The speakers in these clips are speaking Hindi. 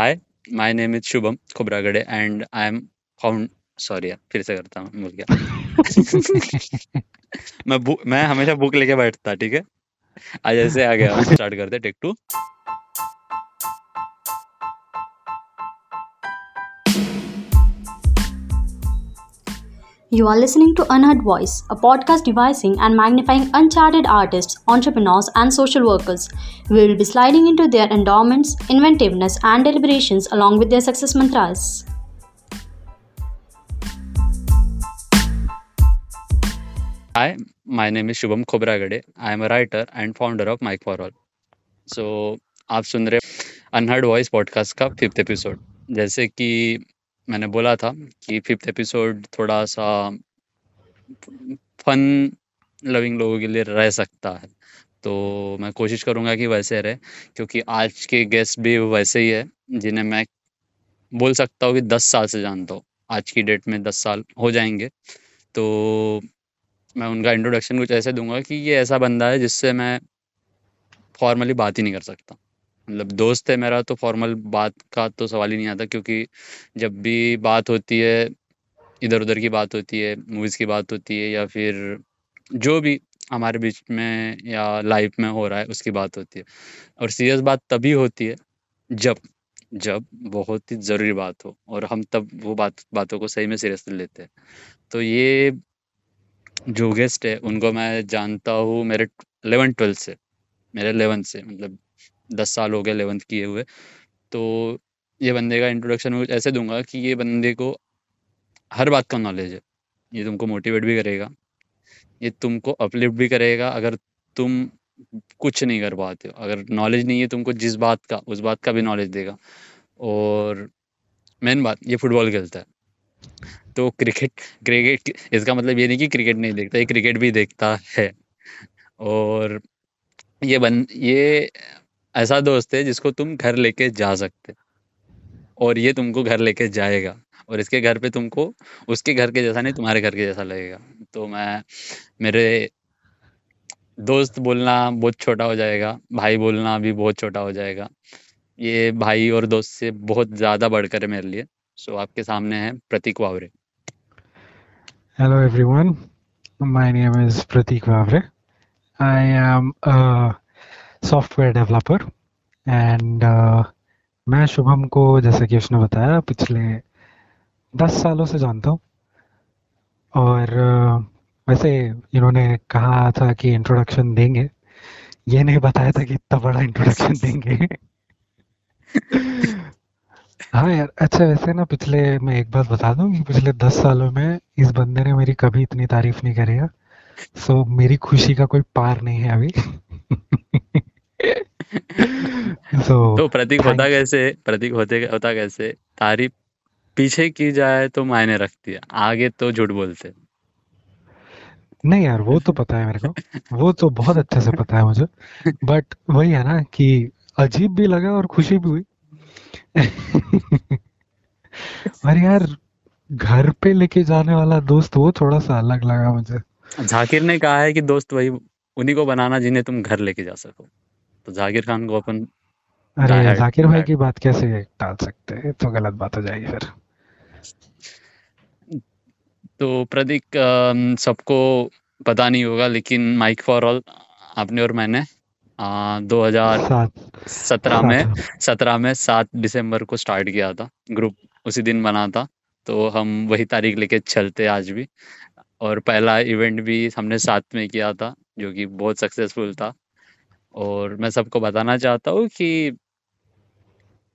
Hi my name is Shubham Khobragade and I am found sorry फिर से करता हूँ भूल गया मैं मैं हमेशा बुक लेके बैठता, ठीक है? आज ऐसे आ गया स्टार्ट करते take two You are listening to Unheard Voice, a podcast devising and magnifying uncharted artists, entrepreneurs, and social workers. We will be sliding into their endowments, inventiveness, and deliberations along with their success mantras. Hi, my name is Shubham Khobragade. I am a writer and founder of Mike for All. So, आप सुन रहे अनहर्ड वॉइस पॉडकास्ट का फिफ्थ एपिसोड जैसे कि मैंने बोला था कि फिफ्थ एपिसोड थोड़ा सा फन लविंग लोगों के लिए रह सकता है। तो मैं कोशिश करूँगा कि वैसे रहे, क्योंकि आज के गेस्ट भी वैसे ही है, जिन्हें मैं बोल सकता हूँ कि दस साल से जानता हूँ। आज की डेट में दस साल हो जाएँगे। तो मैं उनका इंट्रोडक्शन कुछ ऐसे दूँगा कि ये ऐसा बंदा है जिससे मैं फॉर्मली बात ही नहीं कर सकता। मतलब दोस्त है मेरा तो फॉर्मल बात का तो सवाल ही नहीं आता क्योंकि जब भी बात होती है इधर उधर की बात होती है मूवीज़ की बात होती है या फिर जो भी हमारे बीच में या लाइफ में हो रहा है, उसकी बात होती है। और सीरियस बात तभी होती है जब जब बहुत ही ज़रूरी बात हो और हम तब वो बात, बातों को सही में सीरियस लेते। हैं तो ये जो गेस्ट है, उनको मैं जानता हूँ मेरे इलेवन ट्वेल्थ से, मेरे इलेवन से मतलब दस साल हो गए इलेवंथ किए हुए। तो ये बंदे का इंट्रोडक्शन मैं ऐसे दूँगा कि ये बंदे को हर बात का नॉलेज है। ये तुमको मोटिवेट भी करेगा, ये तुमको अपलिफ्ट भी करेगा। अगर तुम कुछ नहीं कर पाते हो, अगर नॉलेज नहीं है तुमको जिस बात का, उस बात का भी नॉलेज देगा। और मेन बात, ये फुटबॉल खेलता है। तो क्रिकेट क्रिकेट इसका मतलब ये नहीं कि क्रिकेट नहीं देखता, ये क्रिकेट भी देखता है। और ये बन, ये ऐसा दोस्त है जिसको तुम घर लेके जा सकते और ये तुमको घर लेके जाएगा। और इसके घर पे तुमको उसके घर के जैसा नहीं तुम्हारे घर के जैसा लगेगा। तो मैं मेरे दोस्त बोलना बहुत छोटा हो जाएगा। भाई बोलना भी बहुत छोटा हो जाएगा। ये भाई और दोस्त से बहुत ज़्यादा बढ़कर है मेरे लिए। सो आपके सामने है Prateek Waware. Hello everyone, my name is Pratik Vavre. I am a developer and uh, मैं शुभम को जैसा कि उसने बताया पिछले दस सालों से जानता हूँ। और uh, वैसे इन्होंने कहा था कि इंट्रोडक्शन देंगे। ये नहीं बताया था कि इतना बड़ा इंट्रोडक्शन देंगे। हाँ यार अच्छा वैसे ना पिछले मैं एक बात बता दूँ कि पिछले दस सालों में इस बंदे ने मेरी कभी इतनी तारीफ़ नहीं करी है सो मेरी खुशी का कोई पार नहीं है अभी। So, तो प्रतीक होता कैसे? प्रतीक होते होता कैसे? तारीफ़ पीछे की जाए तो मायने रखती है आगे तो झूठ बोलते। नहीं यार वो तो पता है मेरे को। वो तो बहुत अच्छे से पता है मुझे। बट वही है ना कि अजीब भी लगा और खुशी भी हुई। और यार घर पे लेके जाने वाला दोस्त वो थोड़ा सा अलग लगा मुझे। झाकिर ने कहा है कि दोस्त वही उन्हीं को बनाना जिन्हें तुम घर लेके जा सको। तो जाकिर खान को अपन अरे जाकिर भाई की बात कैसे टाल सकते हैं? तो गलत बात हो जाएगी फिर। तो प्रदीक सबको पता नहीं होगा लेकिन माइक फॉर ऑल आपने और मैंने दो हज़ार सत्रह में सत्रह में सात दिसंबर को स्टार्ट किया था। ग्रुप उसी दिन बना था। तो हम वही तारीख लेके चलते आज भी। और पहला इवेंट भी हमने साथ में किया था जो कि बहुत सक्सेसफुल था। और मैं सबको बताना चाहता हूँ कि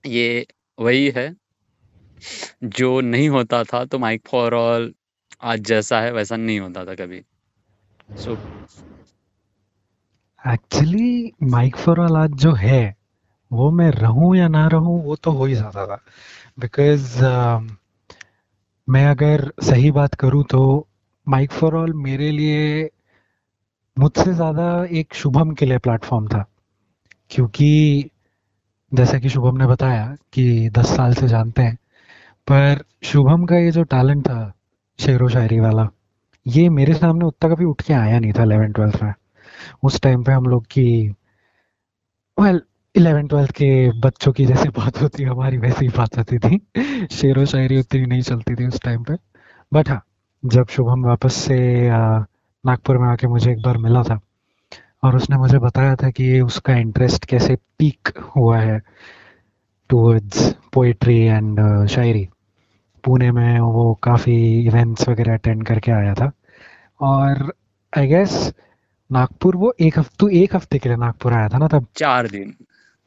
ये वही है जो नहीं होता था तो माइक फॉर ऑल आज जैसा है वैसा नहीं होता था कभी। So actually mic for all आज जो है वो मैं रहूँ या ना रहूँ वो तो हो ही जाता था। बिकॉज़ uh, मैं अगर सही बात करूँ तो माइक फॉर ऑल मेरे लिए मुझसे ज़्यादा एक शुभम के लिए प्लेटफॉर्म था क्योंकि जैसा कि शुभम ने बताया कि दस साल से जानते हैं पर शुभम का ये जो टैलेंट था शेर व शायरी वाला ये मेरे सामने उतना कभी उठ के आया नहीं था इलेवन ट्वेल्थ में। उस टाइम पे हम लोग की वेल इलेवन ट्वेल्थ के बच्चों की जैसे बात होती हमारी वैसी ही बात होती थी। शेर व शायरी उतनी नहीं चलती थी उस टाइम पे। बट हाँ जब शुभम वापस से आ, नागपुर में आके मुझे एक बार मिला था और उसने मुझे बताया था कि ये उसका इंटरेस्ट कैसे पीक हुआ है टूवर्ड्स पोइट्री एंड शायरी। पुणे में वो काफ़ी इवेंट्स वगैरह अटेंड करके आया था और आई गेस नागपुर वो एक हफ़्ते तू एक हफ़्ते के लिए नागपुर आया था ना तब। चार दिन।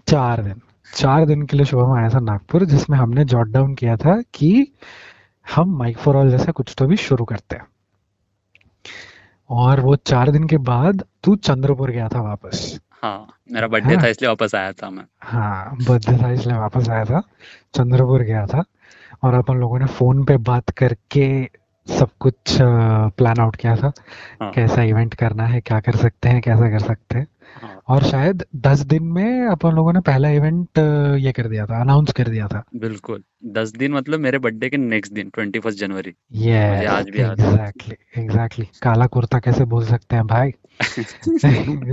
चार दिन। चार दिन के लिए शुभम आया था नागपुर जिसमें हमने जॉट डाउन किया था कि हम माइक फॉर ऑल जैसा कुछ तो भी शुरू करते हैं। और वो चार दिन के बाद तू चंद्रपुर गया था वापस। हाँ मेरा बर्थडे हाँ। था इसलिए वापस आया था मैं। हाँ बर्थडे था इसलिए वापस आया था। चंद्रपुर गया था और अपन लोगों ने फ़ोन पे बात करके सब कुछ प्लान आउट किया था। हाँ। कैसा इवेंट करना है क्या कर सकते हैं कैसा कर सकते हैं। हाँ। और शायद दस दिन में अपन लोगों ने पहला इवेंट ये कर दिया था अनाउंस कर दिया था। बिल्कुल। दस दिन मतलब मेरे बर्थडे के नेक्स्ट दिन ट्वेंटी फ़र्स्ट जनवरी मुझे आज भी याद है। एग्जैक्टली एग्जैक्टली काला कुर्ता कैसे बोल सकते हैं भाई?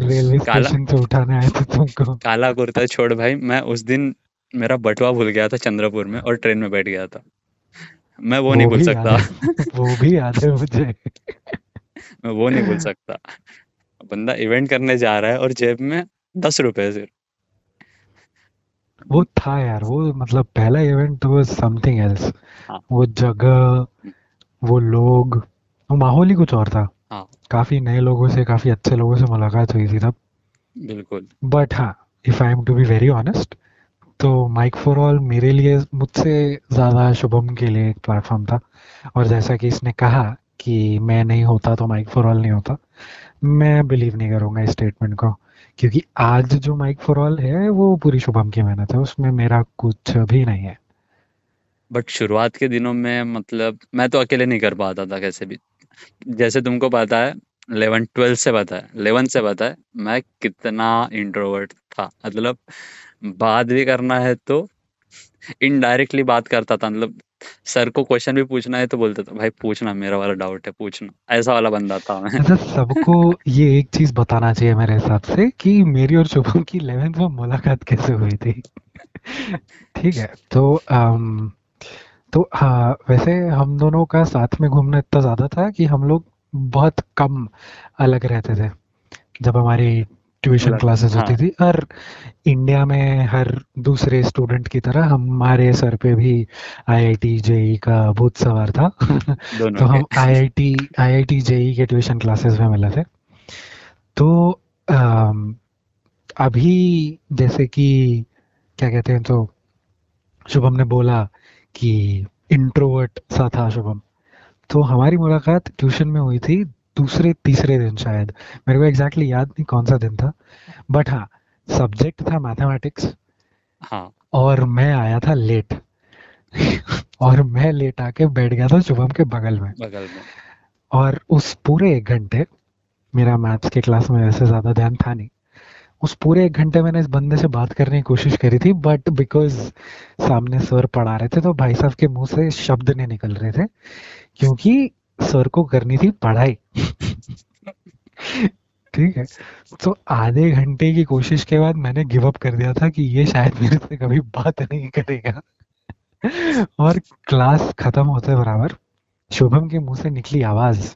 रेलवे स्टेशन से उठाने आए थे तुमको। काला कुर्ता छोड़ भाई मैं उस दिन मेरा बटवा भूल गया था चंद्रपुर में और ट्रेन में बैठ गया था। मैं वो वो नहीं भूल सकता। वो भी याद है मुझे। मैं वो नहीं भूल सकता। बंदा इवेंट करने जा रहा है और जेब में दस रुपए सिर्फ़। वो था यार वो मतलब पहला इवेंट वो समथिंग एल्स हाँ। वो जगह वो लोग वो माहौल ही कुछ और था। हाँ। काफ़ी नए लोगों से काफ़ी अच्छे लोगों से मुलाकात हुई थी तब। बिल्कुल। बट हाँ if I am to be very honest तो माइक फॉर ऑल मेरे लिए मुझसे ज़्यादा शुभम के लिए एक प्लेटफॉर्म था। और जैसा कि इसने कहा कि मैं नहीं होता तो माइक फॉर ऑल नहीं होता। मैं बिलीव नहीं करूँगा इस स्टेटमेंट को, क्योंकि आज जो माइक फॉर ऑल है, वो पूरी शुभम की मेहनत है, उसमें मेरा कुछ भी नहीं है। बट शुरुआत के दिनों में मतलब मैं तो अकेले नहीं कर पाता था कैसे भी। जैसे तुमको पता है 11 12 से पता है 11 से पता है, मैं कितना इंट्रोवर्ट था। मतलब बात भी करना है तो इनडायरेक्टली बात करता था मतलब सर को क्वेश्चन भी पूछना है तो बोलता था भाई पूछना मेरा वाला डाउट है पूछना। ऐसा वाला बंदा था मैं। अच्छा सबको ये एक चीज़ बताना चाहिए मेरे हिसाब से कि मेरी और शुभम की इलेवेंथ में मुलाकात कैसे हुई थी? ठीक है तो अम, तो हाँ वैसे हम दोनों का साथ में घूमना इतना ज़्यादा था कि हम लोग बहुत कम अलग रहते थे। जब हमारी ट्यूशन क्लासेस हाँ होती थी। और इंडिया में हर दूसरे स्टूडेंट की तरह हमारे सर पे भी आईआईटी जेई का भूत सवार था। तो हम आईआईटी आईआईटी जेई के ट्यूशन क्लासेस में मिले थे। तो अम, अभी जैसे कि क्या कहते हैं तो शुभम ने बोला कि इंट्रोवर्ट सा था शुभम। तो हमारी मुलाकात ट्यूशन में हुई थी दूसरे तीसरे दिन शायद। मेरे को एग्जैक्टली exactly याद नहीं कौन सा दिन था। बट हाँ सब्जेक्ट था मैथमेटिक्स हाँ। और मैं आया था लेट और मैं लेट आके बैठ गया था शुभम के बगल में। बगल में। और उस पूरे एक घंटे मेरा मैथ्स के क्लास में वैसे ज़्यादा ध्यान था नहीं। उस पूरे एक घंटे मैंने इस बंदे से बात करने की कोशिश करी थी बट बिकॉज़ सामने सर पढ़ा रहे थे तो भाई साहब के मुँह से शब्द नहीं निकल रहे थे। क्योंकि सर को करनी थी पढ़ाई। ठीक है? तो आधे घंटे की कोशिश के बाद मैंने गिव अप कर दिया था कि ये शायद मेरे से कभी बात नहीं करेगा। और क्लास खत्म होते बराबर शुभम के मुँह से निकली आवाज़।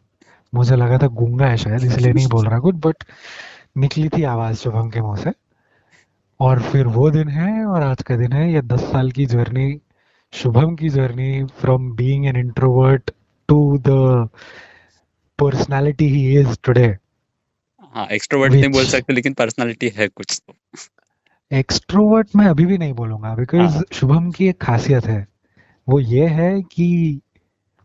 मुझे लगा था गूँगा है शायद, इसलिए नहीं बोल रहा कुछ बट निकली थी आवाज़ शुभम के मुँह से। और फिर वो दिन है और आज का दिन है, ये दस साल की जर्नी शुभम की journey from being an introvert to the personality he is today हाँ एक्सट्रोवर्ट नहीं बोल सकते लेकिन पर्सनालिटी है कुछ तो। एक्सट्रोवर्ट मैं अभी भी नहीं बोलूँगा बिकॉज़ हाँ। शुभम की एक खासियत है। वो ये है कि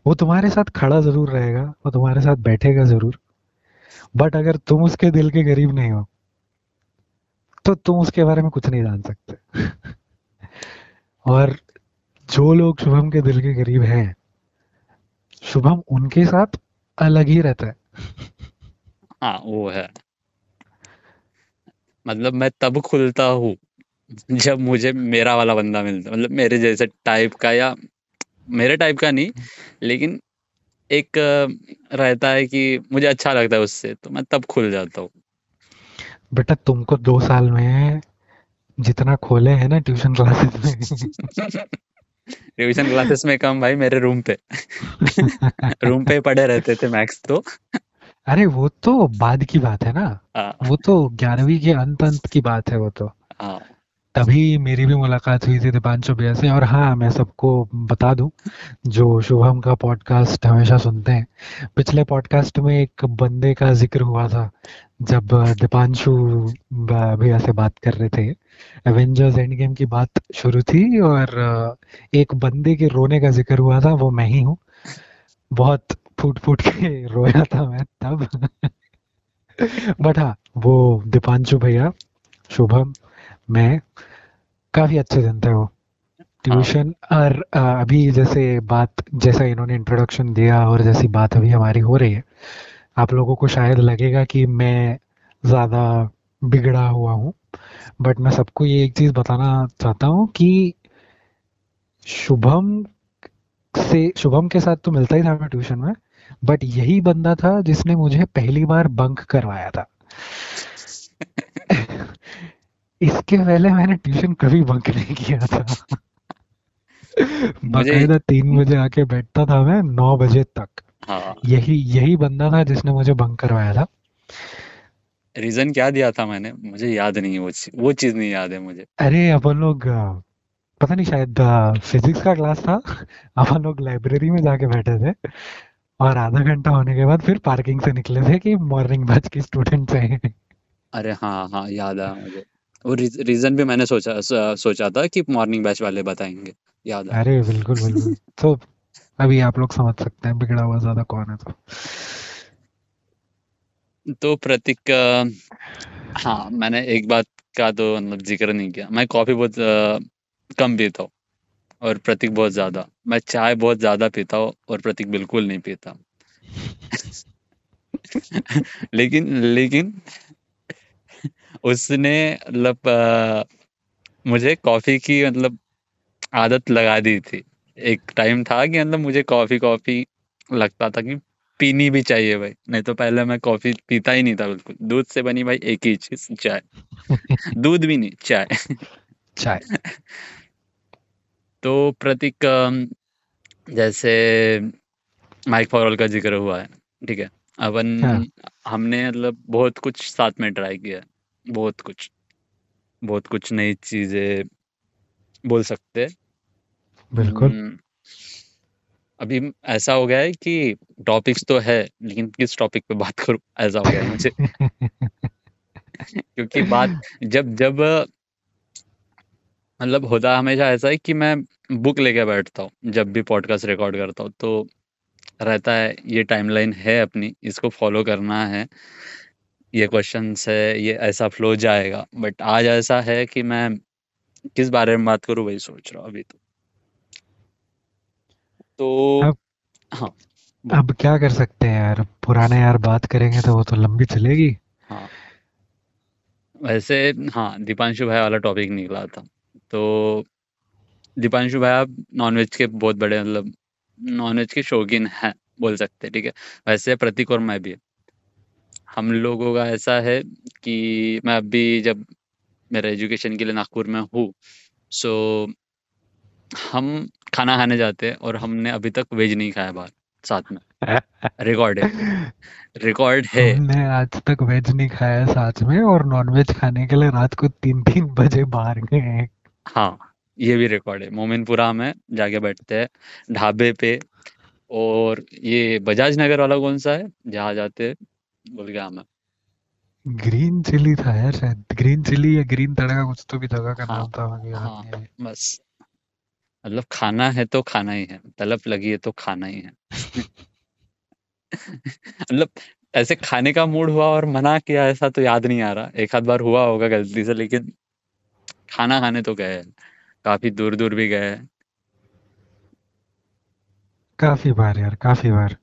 वो तुम्हारे साथ खड़ा ज़रूर रहेगा वो तुम्हारे साथ बैठेगा ज़रूर। बट अगर तुम उसके दिल के गरीब नहीं हो तो तुम उसके बारे में कुछ नहीं जान सकते। और जो लोग शुभम के दिल के गरीब हैं शुभम उनके साथ अलग ही रहता है। हाँ वो है। मतलब मैं तब खुलता हूँ जब मुझे मेरा वाला बंदा मिलता मतलब मेरे जैसे टाइप का या मेरे टाइप का नहीं लेकिन एक रहता है कि मुझे अच्छा लगता है उससे तो मैं तब खुल जाता हूँ। बेटा तुमको दो साल में जितना खोले हैं ना ट्यूशन क्लासेस में। ट्यूशन क्लासेस में कम भाई मेरे रूम पे। रूम पे पड़े रहते थे मैक्स तो। अरे वो तो बाद की बात है ना। आ, वो तो ग्यारहवीं के अंत अंत की बात है वो तो। हाँ। तभी मेरी भी मुलाकात हुई थी दीपांशु भैया से। और हाँ मैं सबको बता दूँ, जो शुभम का पॉडकास्ट हमेशा सुनते हैं, पिछले पॉडकास्ट में एक बंदे का ज़िक्र हुआ था, जब दीपांशु भैया से बात कर रहे थे। एवेंजर्स एंड गेम की बात शुरू थी और एक बंदे के रोने का ज़िक्र हुआ था, वो मैं ही हूँ। बहुत फूट फूट के रोया था मैं तब। बट हाँ वो दीपांशु भैया, शुभम मैं काफ़ी अच्छे दिन थे वो हाँ। ट्यूशन और अभी जैसे बात जैसा इन्होंने इंट्रोडक्शन दिया और जैसी बात अभी हमारी हो रही है आप लोगों को शायद लगेगा कि मैं ज़्यादा बिगड़ा हुआ हूँ। बट मैं सबको ये एक चीज़ बताना चाहता हूँ कि शुभम से शुभम के साथ तो मिलता ही था मैं ट्यूशन में बट यही बंदा था जिसने मुझे पहली बार बंक करवाया था। इसके पहले मैंने ट्यूशन कभी बंक नहीं किया था। मुझे बाकायदा तीन बजे आके बैठता था मैं नौ बजे तक। हाँ। यही यही बंदा था जिसने मुझे बंक करवाया था। रीजन क्या दिया था मैंने? मुझे याद नहीं है वो चीज़ वो चीज़ नहीं याद है मुझे। अरे अपन लोग पता नहीं शायद फिजिक्स का क्लास था। अपन लोग लाइब्रेरी में जाके बैठे थे। और आधा घंटा होने के बाद फिर पार्किंग से निकले थे कि मॉर्निंग बैच के स्टूडेंट्स हैं। अरे हाँ हाँ याद आया मुझे। वो रीजन भी मैंने सोचा सोचा था कि मॉर्निंग बैच वाले बताएँगे याद अरे बिल्कुल बिल्कुल। तो अभी आप लोग समझ सकते हैं बिगड़ा हुआ ज़्यादा कौन है तो। तो प्रतीक हाँ मैंने एक बात का तो मतलब ज़िक्र नहीं किया। मैं कॉफ़ी बहुत कम पीता हूँ और प्रतीक बहुत ज़्यादा। मैं चाय बहुत ज़्यादा पीता हूँ और प्रतीक बिल्कुल नहीं पीता। लेकिन लेकिन उसने मतलब मुझे कॉफ़ी की मतलब आदत लगा दी थी। एक टाइम था कि मतलब मुझे कॉफ़ी कॉफ़ी लगता था कि पीनी भी चाहिए भाई। नहीं तो पहले मैं कॉफ़ी पीता ही नहीं था बिल्कुल। दूध से बनी भाई एक ही चीज़ चाय। दूध भी नहीं चाय। चाय। तो प्रतीक जैसे माइक फॉरवर्ड का ज़िक्र हुआ है ठीक है? अपन हाँ। हमने मतलब बहुत कुछ साथ में ट्राई किया है। बहुत कुछ बहुत कुछ नई चीज़ें बोल सकते हैं। बिल्कुल। हम्म, अभी ऐसा हो गया है कि टॉपिक्स तो है लेकिन किस टॉपिक पे बात करूँ? ऐसा हो गया है मुझे। क्योंकि बात जब जब मतलब होता हमेशा ऐसा है कि मैं बुक लेके बैठता हूँ जब भी पॉडकास्ट रिकॉर्ड करता हूँ तो रहता है ये टाइमलाइन है अपनी इसको फॉलो करना है। ये क्वेश्चंस है ये ऐसा फ्लो जाएगा। बट आज ऐसा है कि मैं किस बारे में बात करूँ वही सोच रहा हूँ अभी तो। तो अब हाँ अब क्या कर सकते हैं यार? पुराने यार बात करेंगे तो वो तो लंबी चलेगी। हाँ। वैसे हाँ दीपांशु भाई वाला टॉपिक निकला था। तो दीपांशु भाई आप नॉनवेज के बहुत बड़े मतलब नॉनवेज के शौकीन हैं बोल सकते हैं ठीक है? वैसे प्रतीक और मैं भी हम लोगों का ऐसा है कि मैं अभी जब मेरा एजुकेशन के लिए नागपुर में हूँ सो हम खाना खाने जाते हैं और हमने अभी तक वेज नहीं खाया बाहर साथ में। रिकॉर्ड है। रिकॉर्ड है। हमने आज तक वेज नहीं खाया साथ में और नॉन वेज खाने के लिए रात को तीन तीन बजे बाहर गए हाँ। ये भी रिकॉर्ड है। मोमिनपुरा में जाके बैठते हैं ढाबे पे और ये बजाज नगर वाला कौन सा है? जहाँ जाते हैं। भूल गया मैं। ग्रीन चिली था यार शायद। ग्रीन चिली या ग्रीन तड़का कुछ तो भी जगह का हाँ नाम था मुझे याद हाँ नहीं बस। मतलब खाना है तो खाना ही है तलब लगी है तो खाना ही है। मतलब ऐसे खाने का मूड हुआ और मना किया ऐसा तो याद नहीं आ रहा। एक आध बार हुआ होगा गलती से लेकिन खाना खाने तो गए। काफ़ी दूर दूर भी गए। काफ़ी बार यार काफ़ी बार।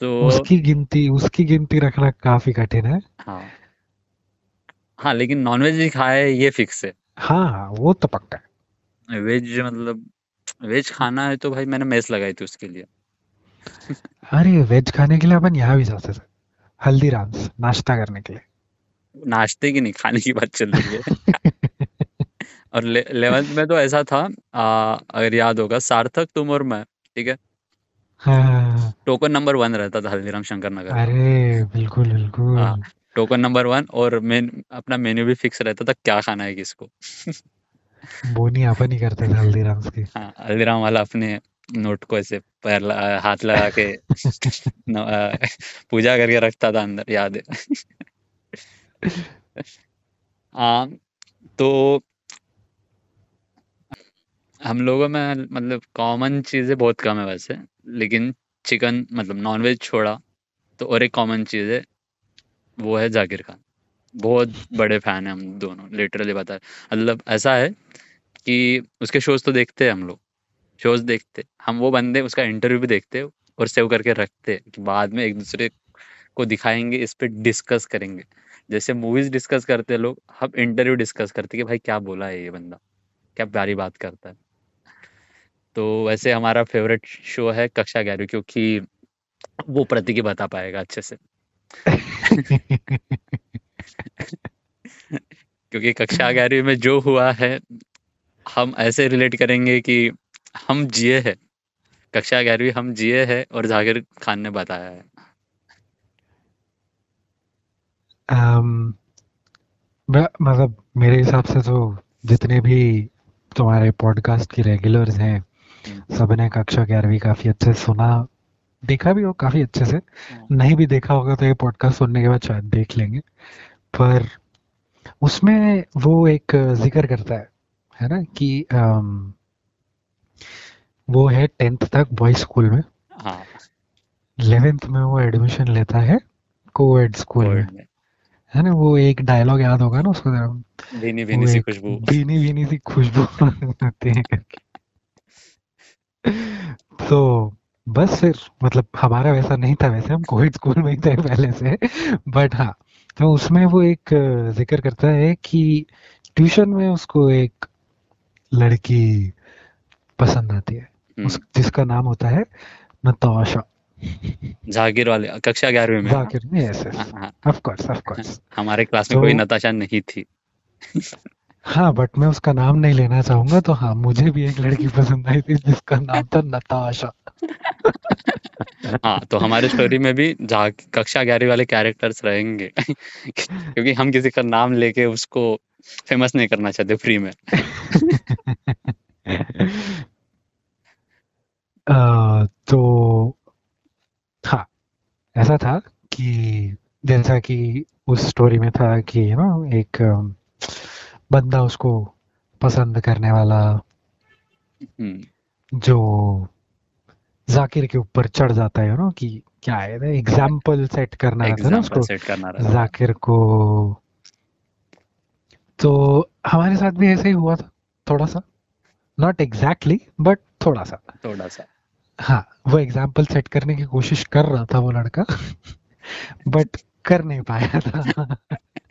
सो उसकी गिनती उसकी गिनती रखना काफ़ी कठिन है। हाँ। हाँ लेकिन नॉनवेज भी खाए ये फिक्स है। हाँ हाँ वो तो पक्का है। वेज मतलब वेज खाना है तो भाई मैंने मेस लगाई थी उसके लिए। अरे वेज खाने के लिए अपन यहाँ भी जाते थे। हल्दीराम्स नाश्ता करने के लिए। नाश्ते की नहीं खाने की बात चल रही है। और इलेवेंथ में तो ऐसा था आ, अगर याद होगा सार्थक तुम और मैं ठीक है? हाँ हाँ हाँ। टोकन नंबर वन रहता था हल्दीराम शंकर नगर। का अरे बिल्कुल हाँ बिल्कुल टोकन नंबर वन और मेन अपना मेन्यू भी फिक्स रहता था क्या खाना है किसको? बोनी अपन ही करते थे हल्दीराम्स की। हाँ हल्दीराम वाला अपने नोट को ऐसे पैर लगा, हाथ लगा के न, आ, पूजा करके रखता था अंदर याद है। हाँ तो हम लोगों में मतलब कॉमन चीज़ें बहुत कम है वैसे, लेकिन चिकन मतलब नॉनवेज छोड़ा तो और एक कॉमन चीज़ है, वो है जाकिर खान। बहुत बड़े फ़ैन है हम दोनों लिटरली बता मतलब ऐसा है कि उसके शोज़ तो देखते हैं हम लोग। शोज़ देखते, हम वो बंदे उसका इंटरव्यू भी देखते और सेव करके रखते कि बाद में एक दूसरे को दिखाएँगे, इस पर डिस्कस करेंगे। जैसे मूवीज़ डिस्कस करते हैं लोग, हम इंटरव्यू डिस्कस करते कि भाई क्या बोला है ये बंदा? क्या प्यारी बात करता है? तो वैसे हमारा फेवरेट शो है कक्षा ग्यारहवीं क्योंकि वो प्रतीक बता पाएगा अच्छे से क्योंकि कक्षा ग्यारहवीं में जो हुआ है हम ऐसे रिलेट करेंगे कि हम जिए हैं कक्षा ग्यारहवीं हम जिए हैं और जाकिर खान ने बताया है um, मतलब मेरे हिसाब से तो जितने भी तुम्हारे पॉडकास्ट के रेगुलर्स हैं। सबने कक्षा ग्यारहवीं काफ़ी अच्छे से सुना। देखा भी हो काफ़ी अच्छे से। हाँ। नहीं भी देखा होगा तो ये पॉडकास्ट सुनने के बाद शायद देख लेंगे। पर उसमें वो एक ज़िक्र करता है है ना कि अम, वो है टेंथ तक बॉयज़ स्कूल में। इलेवेंथ हाँ में वो एडमिशन लेता है कोएड स्कूल में। में। है ना वो एक डायलॉग याद होगा ना उसको जरा, भीनी भीनी सी खुशबू। भीनी भीनी सी खुशबू करके तो बस फिर मतलब हमारा वैसा नहीं था वैसे हम कोविड स्कूल में ही थे पहले से बट हाँ तो उसमें वो एक ज़िक्र करता है कि ट्यूशन में उसको एक लड़की पसंद आती है। उस हम्म, जिसका नाम होता है नताशा। जाकिर वाले कक्षा ग्यारहवीं में। हाँ Zakir yes yes of course of course हमारे क्लास में तो, कोई नताशा नहीं थी। हाँ बट मैं उसका नाम नहीं लेना चाहूँगा तो हाँ मुझे भी एक लड़की पसंद आई थी जिसका नाम था नताशा। हाँ तो हमारे स्टोरी में भी जा कक्षा ग्यारहवीं वाले कैरेक्टर्स रहेंगे क्योंकि हम किसी का नाम लेके उसको फ़ेमस नहीं करना चाहते फ्री में। अ, तो हाँ ऐसा था कि जैसा कि उस स्टोरी में था कि यू नो एक बंदा उसको पसंद करने वाला हम्म, जो जाकिर के ऊपर चढ़ जाता है नो कि क्या है एग्ज़ाम्पल सेट करना रहता है ना उसको। सेट करना जाकिर को। तो हमारे साथ भी ऐसे ही हुआ था थोड़ा सा। नॉट एग्जैक्टली बट थोड़ा सा। थोड़ा सा। हाँ वो एग्ज़ाम्पल सेट करने की कोशिश कर रहा था वो लड़का बट कर नहीं पाया था।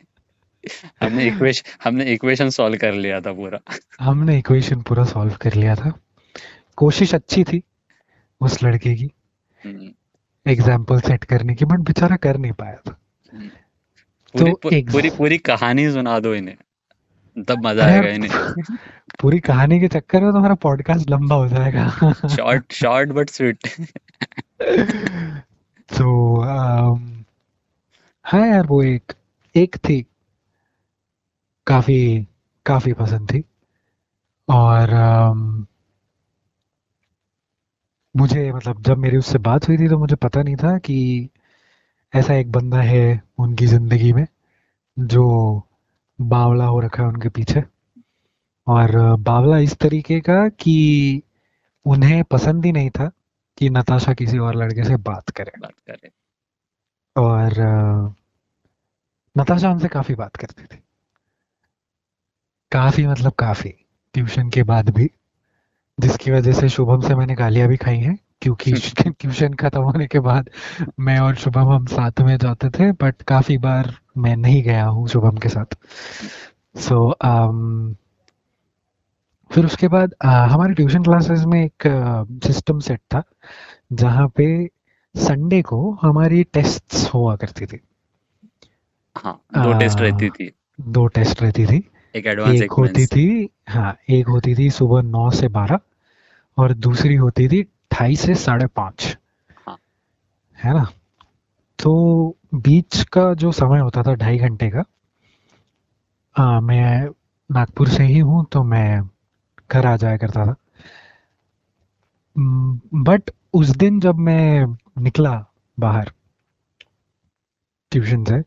हमने इक्वेशन हमने इक्वेशन सॉल्व कर लिया था पूरा। हमने इक्वेशन पूरा सॉल्व कर लिया था। कोशिश अच्छी थी उस लड़के की। हम्म, एग्ज़ाम्पल सेट करने की बट बेचारा कर नहीं पाया था। हम्म। तो पूरी पूरी पूरी कहानी सुना दो इन्हें। तब मज़ा आएगा इन्हें। पूरी कहानी के चक्कर में तो हमारा पॉडकास्ट लंबा हो जाएगा। शॉर्ट शॉर्ट बट स्वीट तो um, हाँ यार वो एक एक थी काफ़ी काफ़ी पसंद थी। और um, मुझे मतलब जब मेरी उससे बात हुई थी तो मुझे पता नहीं था कि ऐसा एक बंदा है उनकी ज़िंदगी में जो बावला हो रखा है उनके पीछे। और बावला इस तरीके का कि उन्हें पसंद ही नहीं था कि नताशा किसी और लड़के से बात करे। बात करें। और नताशा उनसे काफ़ी बात करती थी। काफ़ी मतलब काफ़ी ट्यूशन के बाद भी जिसकी वजह से शुभम से मैंने गालियाँ भी खाई हैं क्योंकि ट्यूशन खत्म होने के बाद मैं और शुभम हम साथ में जाते थे बट काफ़ी बार मैं नहीं गया हूँ शुभम के साथ। सो so, um, फिर उसके बाद अ, हमारे ट्यूशन क्लासेस में एक सिस्टम सेट था जहाँ पे संडे को हमारी टेस्ट्स हुआ करती थी। हाँ दो टेस्ट रहती थी। दो टेस्ट रहती थी। एक एडवांस एक होती थी। हाँ एक होती थी सुबह नौ से बारह और दूसरी होती थी ढाई से साढ़े पाँच। हाँ। है ना? तो बीच का जो समय होता था ढाई घंटे का आ, मैं नागपुर से ही हूँ तो मैं घर आ जाया करता था। बट उस दिन जब मैं निकला बाहर ट्यूशन से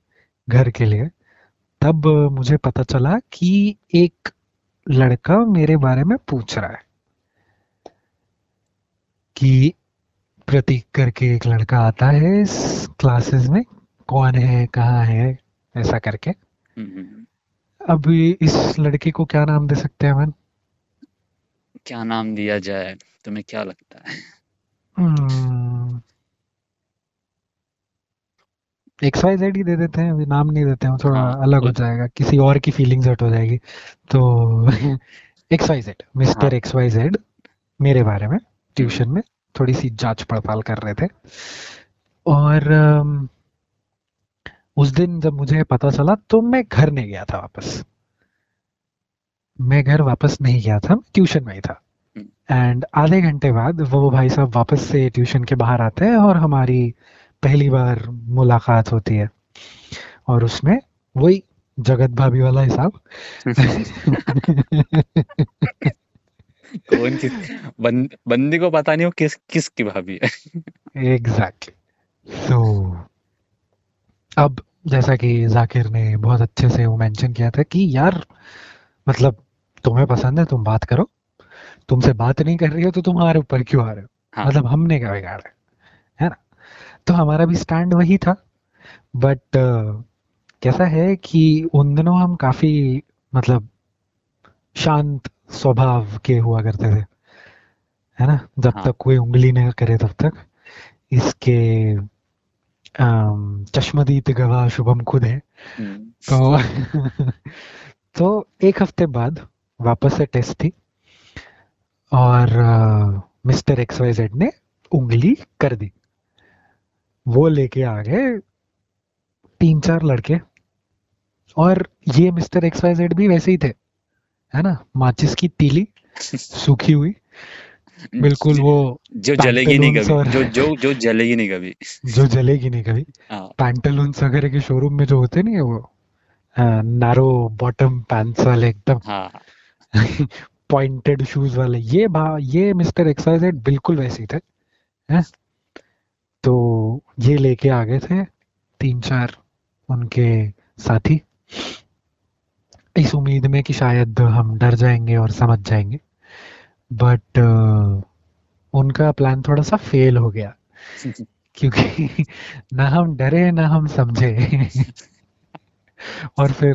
घर के लिए तब मुझे पता चला कि एक लड़का मेरे बारे में पूछ रहा है कि प्रतीक करके एक लड़का आता है इस क्लासेस में कौन है कहाँ है ऐसा करके। अब इस लड़के को क्या नाम दे सकते हैं मन क्या नाम दिया जाए? तुम्हें क्या लगता है? हम्म, एक्स वाई जेड ही दे देते हैं अभी नाम नहीं देते हैं थोड़ा हाँ अलग हो जाएगा किसी और की फीलिंग्स हर्ट हो जाएगी। तो X Y Z mister X Y Z मेरे बारे में हम्म, ट्यूशन में थोड़ी सी जाँच पड़ताल कर रहे थे। और उस दिन जब मुझे पता चला तो मैं घर नहीं गया था वापस। मैं घर वापस नहीं गया था ट्यूशन में ही था। हम्म, एंड आधे घंटे बाद वो भाई साहब वापस से ट्यूशन के बाहर आते हैं और हमारी पहली बार मुलाकात होती है। और उसमें वही जगत भाभी वाला हिसाब। कौन किस बंद, बंदी को पता नहीं हो किस किस की भाभी है। एग्जैक्टली सो अब जैसा कि जाकिर ने बहुत अच्छे से वो मेंशन किया था कि यार मतलब तुम्हें पसंद है तुम बात करो। तुमसे बात नहीं कर रही हो तो तुम हमारे ऊपर क्यों आ रहे हो? हाँ। मतलब हमने क्या बिगाड़ा तो हमारा भी स्टैंड वही था। बट uh, कैसा है कि उन दिनों हम काफ़ी मतलब शांत स्वभाव के हुआ करते थे। है ना? जब हाँ। तक कोई उंगली नहीं करे तब तक। इसके अम, चश्मदीद गवाह शुभम खुद है। हम्म, तो तो एक हफ़्ते बाद वापस से टेस्ट थी। और मिस्टर एक्स वाई जेड ने उंगली कर दी। वो लेके आ गए तीन चार लड़के। और ये मिस्टर एक्स वाई जेड भी वैसे ही थे है ना? माचिस की तीली सूखी हुई। बिल्कुल वो जो जलेगी नहीं कभी जो जो जो जलेगी नहीं कभी। जो जलेगी नहीं कभी। हाँ। पैंटलून्स वगैरह के शोरूम में जो होते नहीं है वो नारो बॉटम पैंट्स वाले एकदम। हाँ पॉइंटेड शूज़ वाले। ये भा ये मिस्टर एक्सवाइजेड बिल्कुल वैसे ही थे हैं? तो ये लेके आ गए थे तीन चार उनके साथी। इस उम्मीद में कि शायद हम डर जाएँगे और समझ जाएँगे। बट उनका प्लान थोड़ा सा फेल हो गया। क्योंकि ना हम डरे, ना हम समझे। और फिर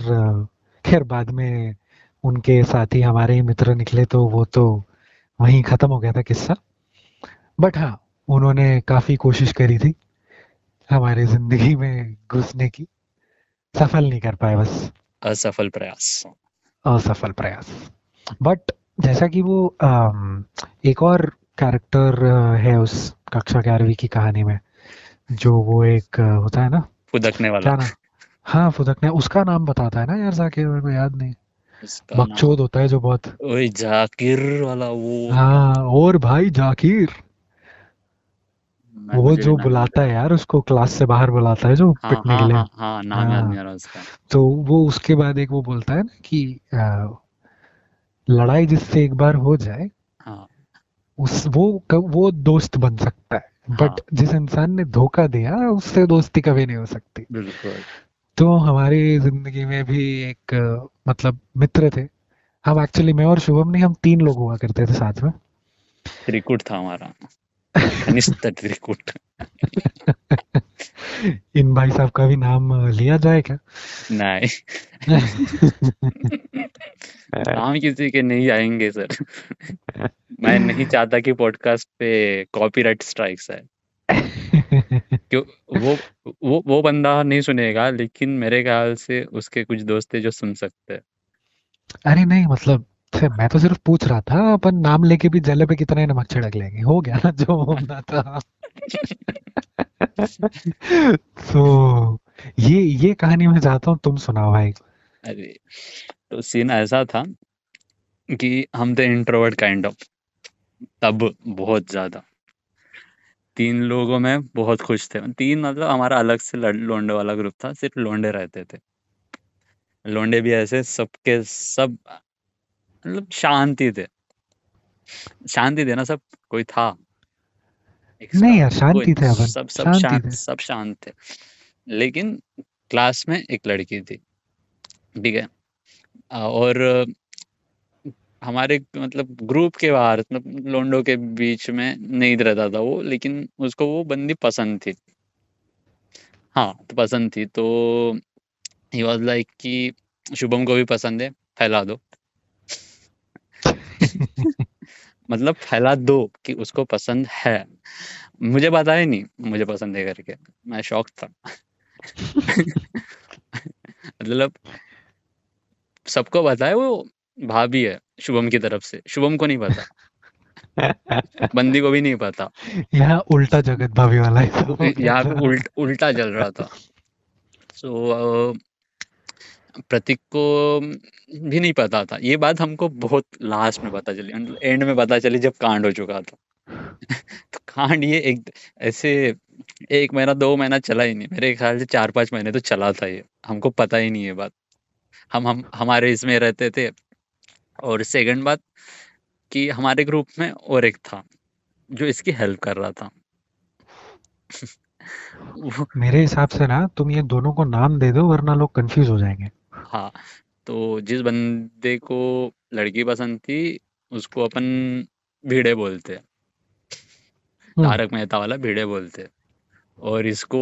खैर, बाद में उनके साथी, हमारे ही मित्र निकले तो वो तो वहीं खत्म हो गया था किस्सा। बट हाँ उन्होंने काफ़ी कोशिश करी थी हमारे ज़िंदगी में घुसने की। सफल नहीं कर पाए बस। असफल प्रयास। असफल प्रयास। बट जैसा कि वो एक और कैरेक्टर है उस कक्षा ग्यारहवीं की कहानी में जो वो एक होता है ना? फुदकने वाला। नाम हाँ फुदकने। उसका नाम बताता है ना यार जाकिर मेरे को याद नहीं। बकचोद होता है जो बहुत ओए जाकिर वाला वो। हाँ और भाई जाकिर। वो जो बुलाता है यार उसको क्लास से बाहर बुलाता है जो हाँ पिटने के हाँ लिए। हाँ हाँ नाम याद नहीं आ हाँ रहा उसका। तो वो उसके बाद एक वो बोलता है ना कि अ, लड़ाई जिससे एक बार हो जाए हाँ। उस वो क- वो दोस्त बन सकता है। बट हाँ जिस इंसान ने धोखा दिया उससे दोस्ती कभी नहीं हो सकती। बिल्कुल। तो हमारी ज़िंदगी में भी एक मतलब मित्र थे। हम एक्चुअली मैं और शुभम नहीं हम तीन लोग हुआ करते थे साथ में। त्रिकुट था हमारा। कनिष्ठ त्रिकुट इन भाई साहब का भी नाम लिया जाए क्या? नहीं। नाम किसी के नहीं आएँगे सर। मैं नहीं चाहता कि पॉडकास्ट पे कॉपीराइट स्ट्राइक्स है क्यों वो वो वो बंदा नहीं सुनेगा लेकिन मेरे ख्याल से उसके कुछ दोस्त है जो सुन सकते हैं। अरे नहीं मतलब थे, मैं तो सिर्फ़ पूछ रहा था अपन नाम लेके भी जले पे कितना नमक छिड़क लेंगे हो गया ना जो होना था। तो ये ये कहानी मैं चाहता हूँ तुम सुनाओ भाई। अरे तो सीन ऐसा था कि हम थे इंट्रोवर्ट काइंड ऑफ़ तब बहुत ज़्यादा। तीन लोगों में बहुत खुश थे। तीन मतलब हमारा अलग से लोंडे वाला ग्रुप था सिर्फ़ लोंडे रहते थे। लोंडे भी ऐसे सबके सब मतलब शांति थे शांति थे ना सब कोई था। नहीं यार शांति थे अपन। सब सब शांति शांत सब शांत थे। लेकिन क्लास में एक लड़की थी ठीक है? और हमारे मतलब ग्रुप के बाहर मतलब लोंडो के बीच में नहीं रहता था वो लेकिन उसको वो बंदी पसंद थी। हाँ तो पसंद थी तो ही वाज लाइक कि शुभम को भी पसंद है फैला दो। मतलब फैला दो कि उसको पसंद है। मुझे पता ही नहीं मुझे पसंद है करके। मैं शौक था। मतलब सबको पता है वो भाभी है शुभम की तरफ़ से। शुभम को नहीं पता। बंदी को भी नहीं पता। यहाँ उल्टा जगत भाभी वाला है। यहाँ उल्ट उल्टा चल रहा था। सो प्रतीक को भी नहीं पता था। ये बात हमको बहुत लास्ट में पता चली एंड में पता चली जब कांड हो चुका था। तो कांड ये एक, ऐसे एक महीना, दो महीना चला ही नहीं। मेरे ख्याल से चार पाँच महीने तो चला था ये। हमको पता ही नहीं ये बात। हम हम, हमारे इसमें रहते थे। और सेकंड बात कि हमारे ग्रुप में और एक था, जो इसकी हेल्प कर रहा था। मेरे हिसाब से ना, तुम ये दोनों को नाम दे दो, वरना लोग कंफ्यूज हो जाएँगे। हाँ तो जिस बंदे को लड़की पसंद थी उसको अपन भिड़े बोलते। हैं हम्म। तारक मेहता वाला भिड़े बोलते। हैं और इसको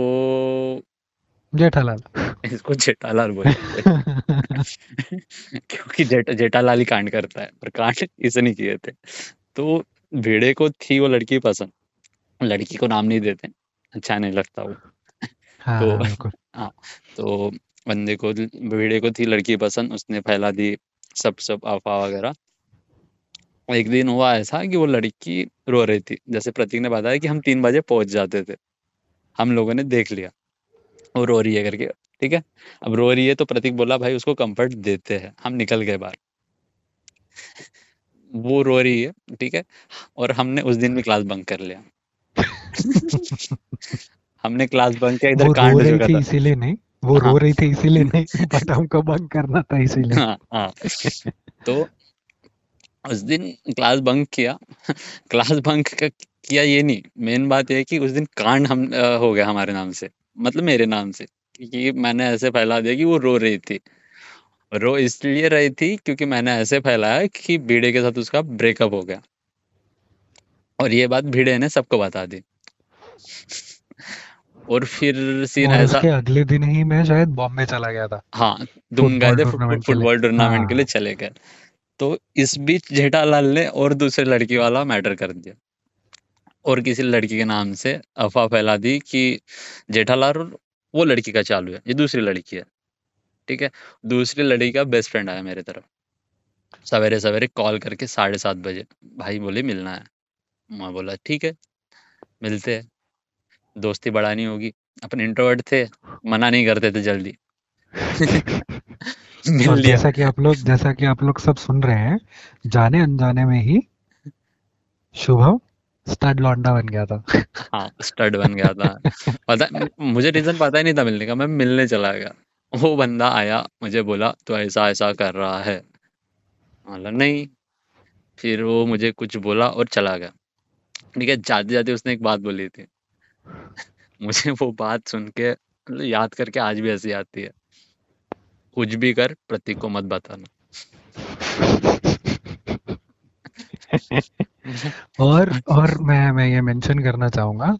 जेठालाल। इसको जेठालाल बोलते। हैं क्योंकि जेठ जेठालाल ही कांड करता है पर कांड इसने किए थे। तो भिड़े को थी वो लड़की पसंद। लड़की को नाम नहीं देते अच्छा नहीं लगता वो। हाँ तो बिल्कुल। हाँ तो बंदे को भिड़े को थी लड़की पसंद उसने फैला दी सब सब अफवाह वगैरह। एक दिन हुआ ऐसा कि वो लड़की रो रही थी। जैसे प्रतीक ने बताया कि हम तीन बजे पहुँच जाते थे। हम लोगों ने देख लिया। वो रो रही है करके ठीक है? अब रो रही है तो प्रतीक बोला भाई उसको कंफर्ट देते हैं। हम निकल गए बाहर। वो रो रही है ठीक है? और हमने उस दिन भी क्लास बंक कर लिया। हमने क्लास बंक किया इधर कांड इसीलिए नहीं। वो हाँ। रो रही थी इसीलिए नहीं बट हमको बंक करना था इसीलिए। हाँ हाँ। तो उस दिन क्लास बंक किया। क्लास बंक किया ये नहीं। मेन बात ये है कि उस दिन कांड हम अ, हो गया हमारे नाम से। मतलब मेरे नाम से। कि मैंने ऐसे फैला दिया कि वो रो रही थी। रो इसलिए रही थी क्योंकि मैंने ऐसे फैलाया कि भिड़े के साथ उसका ब्रेकअप हो गया। और ये बात भीड़े ने सबको बता दी। और फिर सीन ऐसा उसके अगले दिन ही मैं शायद बॉम्बे चला गया था। हाँ तुम गए थे फुटबॉल टूर्नामेंट के लिए हाँ। चले गए। तो इस बीच जेठालाल ने और दूसरे लड़की वाला मैटर कर दिया। और किसी लड़की के नाम से अफवाह फैला दी कि जेठालाल और वो लड़की का चालू है ये दूसरी लड़की है। ठीक है? दूसरी लड़की का बेस्ट फ्रेंड आया मेरे तरफ़। सवेरे सवेरे कॉल करके साढ़े सात बजे भाई बोले मिलना है। मैं बोला ठीक है मिलते हैं। दोस्ती बढ़ानी होगी। अपन इंट्रोवर्ट थे मना नहीं करते थे जल्दी। मिल लिया। जैसा कि आप लोग जैसा कि आप लोग सब सुन रहे हैं जाने अनजाने में ही शुभम स्टड लौंडा बन गया था। हाँ स्टड बन गया था। पता मुझे रीजन पता ही नहीं था मिलने का मैं मिलने चला गया। वो बंदा आया मुझे बोला तो ऐसा ऐसा कर रहा है। बोला नहीं। फिर वो मुझे कुछ बोला और चला गया। ठीक है जाते जाते उसने एक बात बोली थी। मुझे वो बात सुन के याद करके आज भी हँसी आती है। कुछ भी कर, प्रतीक को मत बताना। और और मैं मैं ये मेंशन करना चाहूँगा,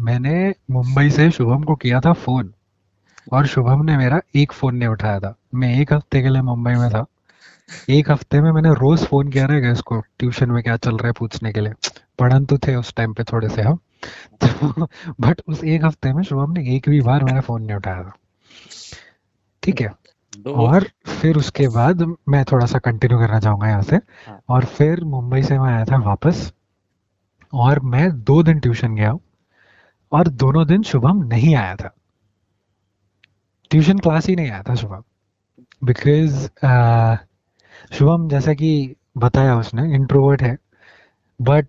मैंने मुंबई से शुभम को किया था फ़ोन और शुभम ने मेरा एक फ़ोन नहीं उठाया था। मैं एक हफ़्ते के लिए मुंबई में था। एक हफ़्ते में मैंने रोज फ़ोन किया रहेगा इसको ट्यूशन में क्या चल रहा है पूछने के लिए। पढ़न तो थे उस टाइम पे थोड़े से हम। तो बट उस एक हफ़्ते में शुभम ने एक भी बार मेरा फ़ोन नहीं उठाया था। ठीक है? और फिर उसके बाद मैं थोड़ा सा कंटिन्यू करना चाहूँगा यहाँ से। हाँ। और फिर मुंबई से मैं आया था वापस। और मैं दो दिन ट्यूशन गया हूँ। और दोनों दिन शुभम नहीं आया था। ट्यूशन क्लास ही नहीं आया था शुभम। बिकॉज़ शुभम जैसा कि बताया उसने इंट्रोवर्ट है। बट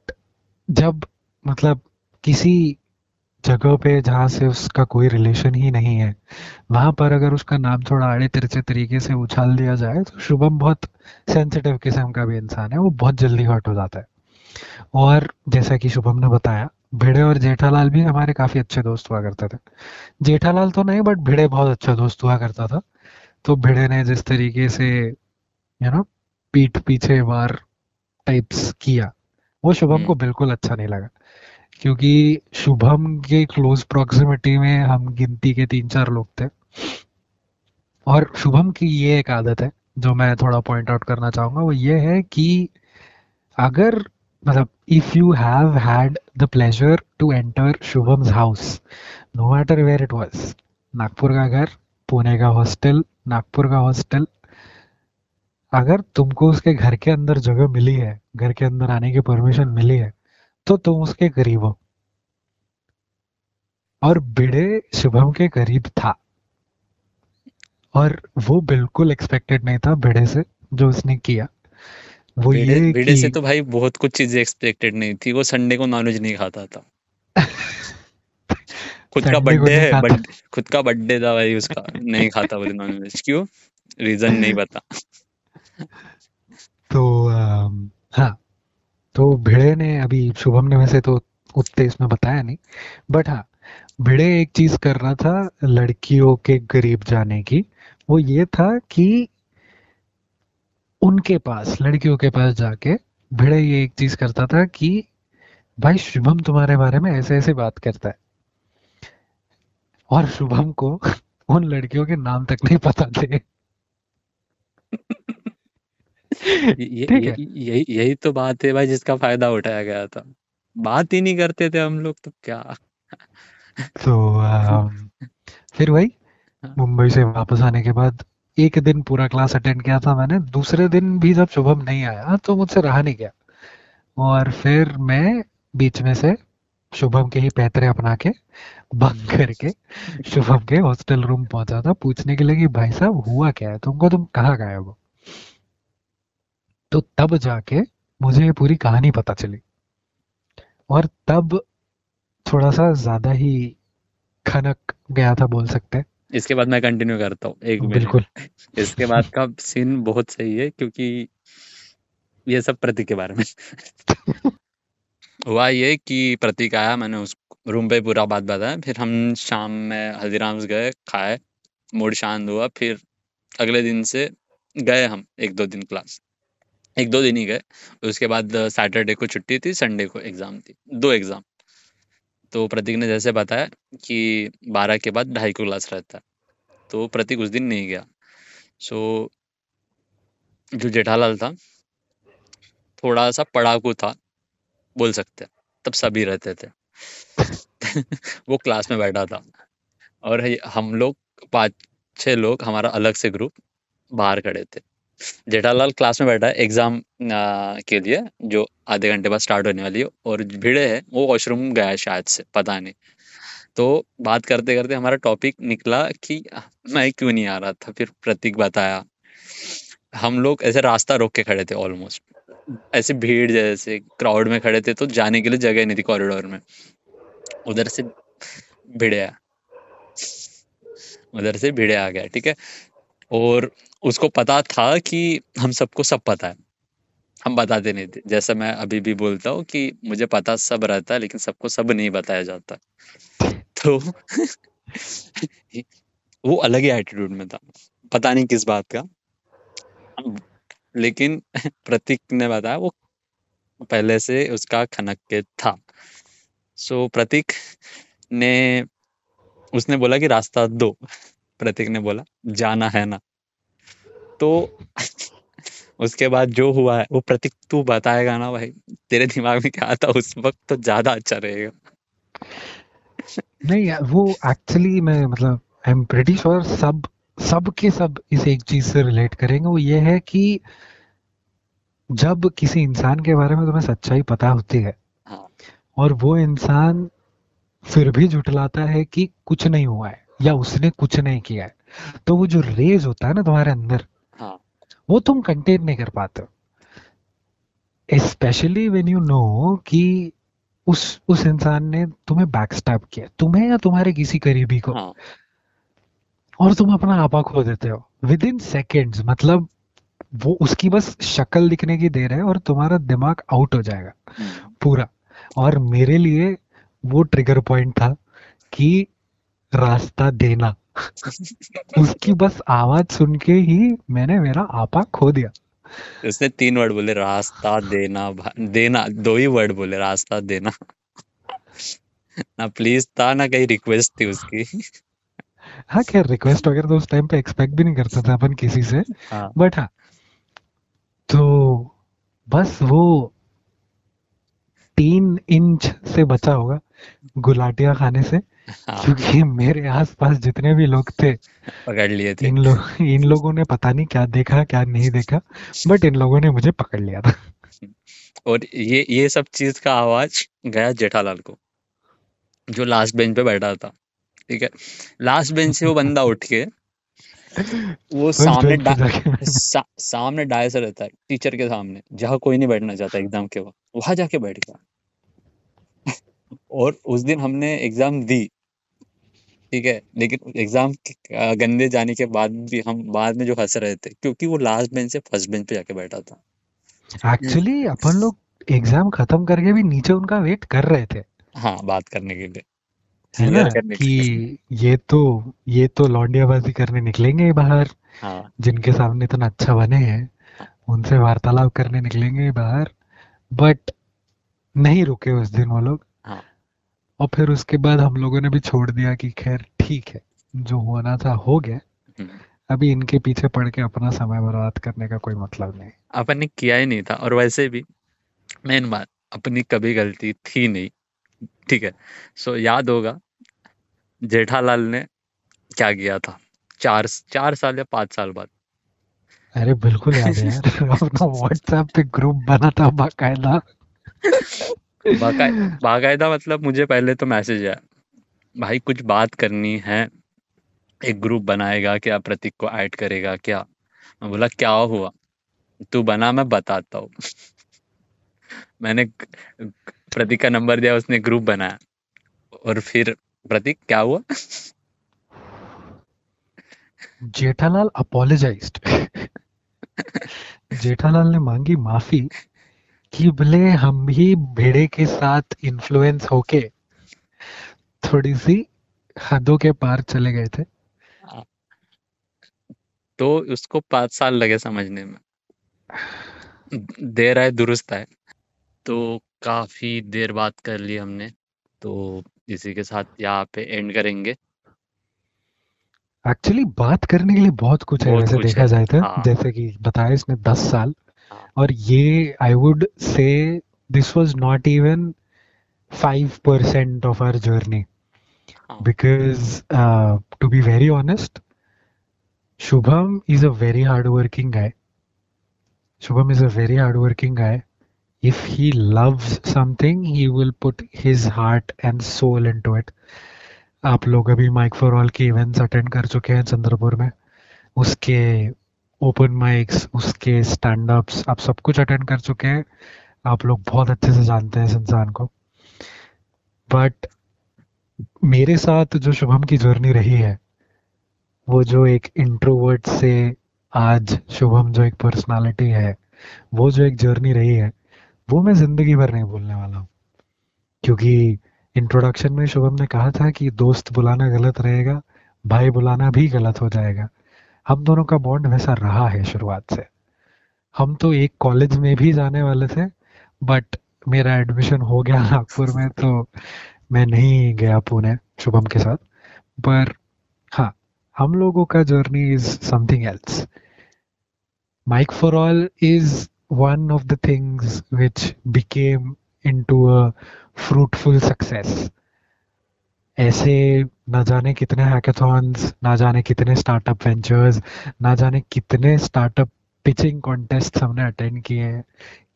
जब मतलब किसी जगह पे जहाँ से उसका कोई रिलेशन ही नहीं है वहाँ पर अगर उसका नाम थोड़ा आड़े तिरछे तरीके से उछाल दिया जाए तो शुभम बहुत सेंसिटिव किस्म का भी इंसान है वो बहुत जल्दी हर्ट हो जाता है। और जैसा कि शुभम ने बताया भिड़े और जेठालाल भी हमारे काफ़ी अच्छे दोस्त हुआ करते थे। जेठालाल तो नहीं बट भिड़े बहुत अच्छा दोस्त हुआ करता था। तो भिड़े ने जिस तरीके से यू नो पीठ पीछे वार टाइप्स किया वो शुभम को हम्म बिल्कुल अच्छा नहीं लगा। क्योंकि शुभम के क्लोज प्रॉक्सिमिटी में हम गिनती के तीन चार लोग थे। और शुभम की ये एक आदत है, जो मैं थोड़ा पॉइंट आउट करना चाहूँगा, वो ये है कि अगर मतलब if you have had the pleasure to enter Shubham's house no matter where it was Nagpur का घर, पुणे का हॉस्टल नागपुर का हॉस्टल अगर तुमको उसके घर के अंदर जगह मिली है, घर के अंदर आने की परमिशन मिली है तो तुम उसके करीब हो। और भिड़े शुभम के करीब था। और वो बिल्कुल एक्सपेक्टेड नहीं था भिड़े से जो उसने किया। वो भिड़े ये भिड़े से तो भाई बहुत कुछ चीज़ें एक्सपेक्टेड नहीं थी। वो संडे को नॉनवेज नहीं खाता था। खुद का बर्थडे है बर्थडे खुद का बर्थडे था भाई उसका। नहीं खाता बोले नॉनवेज क्यों? रीजन नहीं पता। तो अम, हाँ। तो भिड़े ने अभी शुभम ने वैसे तो उतने इसमें बताया नहीं बट हाँ भिड़े एक चीज़ कर रहा था लड़कियों के करीब जाने की, वो ये था कि उनके पास, लड़कियों के पास जाके भिड़े ये एक चीज़ करता था कि, भाई शुभम तुम्हारे बारे में ऐसे ऐसे बात करता है। और शुभम को उन लड़कियों के नाम तक नहीं पता थे। यही यही तो बात है भाई जिसका फ़ायदा उठाया गया था। बात ही नहीं करते थे हम लोग तो क्या? तो अम, फिर वही हाँ, मुंबई से वापस आने के बाद एक दिन पूरा क्लास अटेंड किया था मैंने दूसरे दिन भी जब शुभम नहीं आया तो मुझसे रहा नहीं गया। और फिर मैं बीच में से शुभम के ही पैतरे अपना के बंक करके शुभम के हॉस्टल रूम पहुँचा था पूछने के लिए कि भाई साहब हुआ क्या है? तुमको तुम कहाँ गायब हो? तो तब जाके मुझे ये पूरी कहानी पता चली। और तब थोड़ा सा ज़्यादा ही खनक गया था बोल सकते हैं। इसके बाद मैं कंटिन्यू करता हूँ एक बिल्कुल। इसके बाद का सीन बहुत सही है क्योंकि ये सब प्रतीक के बारे में। हुआ ये कि प्रतीक आया मैंने उस रूम पे पूरा बात बताया फिर हम शाम में हल्दीराम्स गए खाए मूड शांत हुआ फिर अगले दिन से गए हम एक दो दिन क्लास एक दो दिन ही गए। उसके बाद सैटरडे को छुट्टी थी संडे को एग्ज़ाम थी। दो एग्ज़ाम तो प्रतीक ने जैसे बताया कि बारह के बाद ढाई को क्लास रहता है। तो प्रतीक उस दिन नहीं गया। सो so, जो जेठालाल था थोड़ा सा पढ़ाकू था बोल सकते तब सभी रहते थे। वो क्लास में बैठा था। और हम लोग पाँच छह लोग हमारा अलग से ग्रुप बाहर खड़े थे। जेठालाल क्लास में बैठा है एग्ज़ाम के लिए, जो आधे घंटे बाद स्टार्ट होने वाली है, और भिड़े है, वो वॉशरूम गया है शायद से, पता नहीं। तो बात करते करते हमारा टॉपिक निकला कि, मैं क्यों नहीं आ रहा था? फिर प्रतीक बताया। हम लोग ऐसे रास्ता रोक के खड़े थे ऑलमोस्ट ऐसे भीड़ जैसे क्राउड में खड़े थे तो जाने के लिए जगह नहीं थी कॉरिडोर में। उधर से भिड़े उधर से भिड़े आ गया, ठीक है? और उसको पता था कि हम सबको सब पता है। हम बताते नहीं थे। जैसा मैं अभी भी बोलता हूँ कि मुझे पता सब रहता है, लेकिन सबको सब नहीं बताया जाता। तो वो अलग ही एटीट्यूड में था। पता नहीं किस बात का। लेकिन प्रतीक ने बताया, वो पहले से उसका खनक के था। सो प्रतीक ने, उसने बोला कि रास्ता दो। प्रतीक ने बोला जाना है ना। तो उसके बाद जो हुआ है वो प्रतीक तू बताएगा ना भाई तेरे दिमाग में क्या आता उस वक्त तो ज़्यादा अच्छा रहेगा। नहीं वो एक्चुअली मैं मतलब आई एम प्रेटी श्योर सब सब के सब इस एक चीज़ से रिलेट करेंगे। वो ये है कि जब किसी इंसान के बारे में तुम्हें सच्चाई पता होती है हाँ। और वो इंसान फिर भी झुठलाता है कि कुछ नहीं हुआ है। या उसने कुछ नहीं किया है। तो वो जो रेज होता है ना तुम्हारे अंदर हाँ। वो तुम कंटेन नहीं कर पाते स्पेशली व्हेन यू नो कि उस उस इंसान ने तुम्हें बैकस्टैब किया तुम्हें या तुम्हारे किसी करीबी को। हाँ। और तुम अपना आपा खो देते हो। विद इन सेकेंड्स मतलब वो उसकी बस शक्ल दिखने की देर है और तुम्हारा दिमाग आउट हो जाएगा। हम्म, पूरा। और मेरे लिए वो ट्रिगर पॉइंट था कि रास्ता देना। उसकी बस आवाज़ सुन के ही मैंने मेरा आपा खो दिया। उसने तीन वर्ड बोले रास्ता देना देना दो ही वर्ड बोले रास्ता देना। ना प्लीज़ था ना कहीं रिक्वेस्ट थी उसकी। हाँ खैर रिक्वेस्ट वगैरह तो उस टाइम पे एक्सपेक्ट भी नहीं करता था अपन किसी से। हाँ। बट हाँ तो बस वो तीन इंच से बचा होगा गुलाटिया खाने से। क्योंकि मेरे आसपास जितने भी लोग थे पकड़ लिए थे। इन लोग इन लोगों ने पता नहीं क्या देखा क्या नहीं देखा बट इन लोगों ने मुझे पकड़ लिया था। और ये ये सब चीज़ का आवाज़ गया जेठालाल को जो लास्ट बेंच पे बैठा था ठीक है? लास्ट बेंच से वो बंदा उठ के वो सामने डा, सा, सामने डायस रहता है टीचर के सामने जहाँ कोई नहीं बैठना चाहता एग्ज़ाम के वक्त वहाँ जाके बैठ गया। और उस दिन हमने एग्ज़ाम दी। ठीक है लेकिन एग्ज़ाम गंदे जाने के बाद भी हम बाद में जो हंस रहे थे क्योंकि वो लास्ट बेंच से फ़र्स्ट बेंच पे जाके बैठा था। एक्चुअली अपन लोग एग्ज़ाम खत्म करके भी नीचे उनका वेट कर रहे थे। हाँ बात करने के लिए। है ना? के ये तो ये तो लौंडियाबाजी करने निकलेंगे बाहर। हाँ। जिनके सामने इतना अच्छा बने हैं उनसे वार्तालाप करने निकलेंगे बाहर। बट नहीं रुके उस दिन वो लोग। हाँ और फिर उसके बाद हम लोगों ने भी छोड़ दिया कि खैर ठीक है जो होना था हो गया। हम्म। अभी इनके पीछे पड़ के अपना समय बर्बाद करने का कोई मतलब नहीं। अपन ने किया ही नहीं था और वैसे भी मेन बात अपनी कभी गलती थी नहीं ठीक है। सो याद होगा जेठालाल ने क्या किया था? चार चार साल या पाँच साल बाद। अरे बिल्कुल याद है यार अपना व्हाट्सएप पे ग्रुप बना था बाकायदा। बाकाय बाकायदा मतलब मुझे पहले तो मैसेज आया भाई कुछ बात करनी है एक ग्रुप बनाएगा क्या प्रतीक को ऐड करेगा क्या? मैं बोला क्या हुआ? तू बना मैं बताता हूँ। मैंने प्रतीक का नंबर दिया उसने ग्रुप बनाया। और फिर प्रतीक क्या हुआ? जेठालाल अपोलोजाइज्ड जेठालाल ने मांगी माफ़ी। कि भले हम भी भेड़े के साथ इन्फ्लुएंस होके थोड़ी सी हदों के पार चले गए थे। तो उसको पाँच साल लगे समझने में। देर आए दुरुस्त आए। तो काफ़ी देर बात कर ली हमने। तो इसी के साथ यहाँ पे एंड करेंगे। एक्चुअली बात करने के लिए बहुत कुछ है बहुत वैसे कुछ देखा जाए तो। हाँ। जैसे कि बताया इसने दस साल। हाँ और ये I would say this was not even five percent of our journey because to be very honest Shubham is a very hard working guy Shubham is a very hard working guy if he loves something he will put his heart and soul into it आप लोग अभी माइक फॉर ऑल के इवेंट्स अटेंड कर चुके हैं चंद्रपुर में। उसके ओपन माइक्स उसके स्टैंड अप्स आप सब कुछ अटेंड कर चुके हैं। आप लोग बहुत अच्छे से जानते हैं इस इंसान को। बट मेरे साथ जो शुभम की जर्नी रही है, वो जो एक इंट्रोवर्ट से आज शुभम जो एक पर्सनालिटी है, वो जो एक जर्नी रही है, वो मैं ज़िंदगी भर नहीं भूलने वाला हूँ। क्योंकि इंट्रोडक्शन में शुभम ने कहा था कि दोस्त बुलाना गलत रहेगा, भाई बुलाना भी गलत हो जाएगा। हम दोनों का बॉन्ड वैसा रहा है शुरुआत से। हम तो एक कॉलेज में भी जाने वाले थे बट मेरा एडमिशन हो गया नागपुर में तो मैं नहीं गया पुणे शुभम के साथ। पर हाँ हम लोगों का journey is something else mic for all is one of the things which became into a fruitful success. ऐसे ना जाने कितने हैकाथॉन्स ना जाने कितने स्टार्टअप वेंचर्स ना जाने कितने स्टार्टअप पिचिंग कॉन्टेस्ट हमने अटेंड किए हैं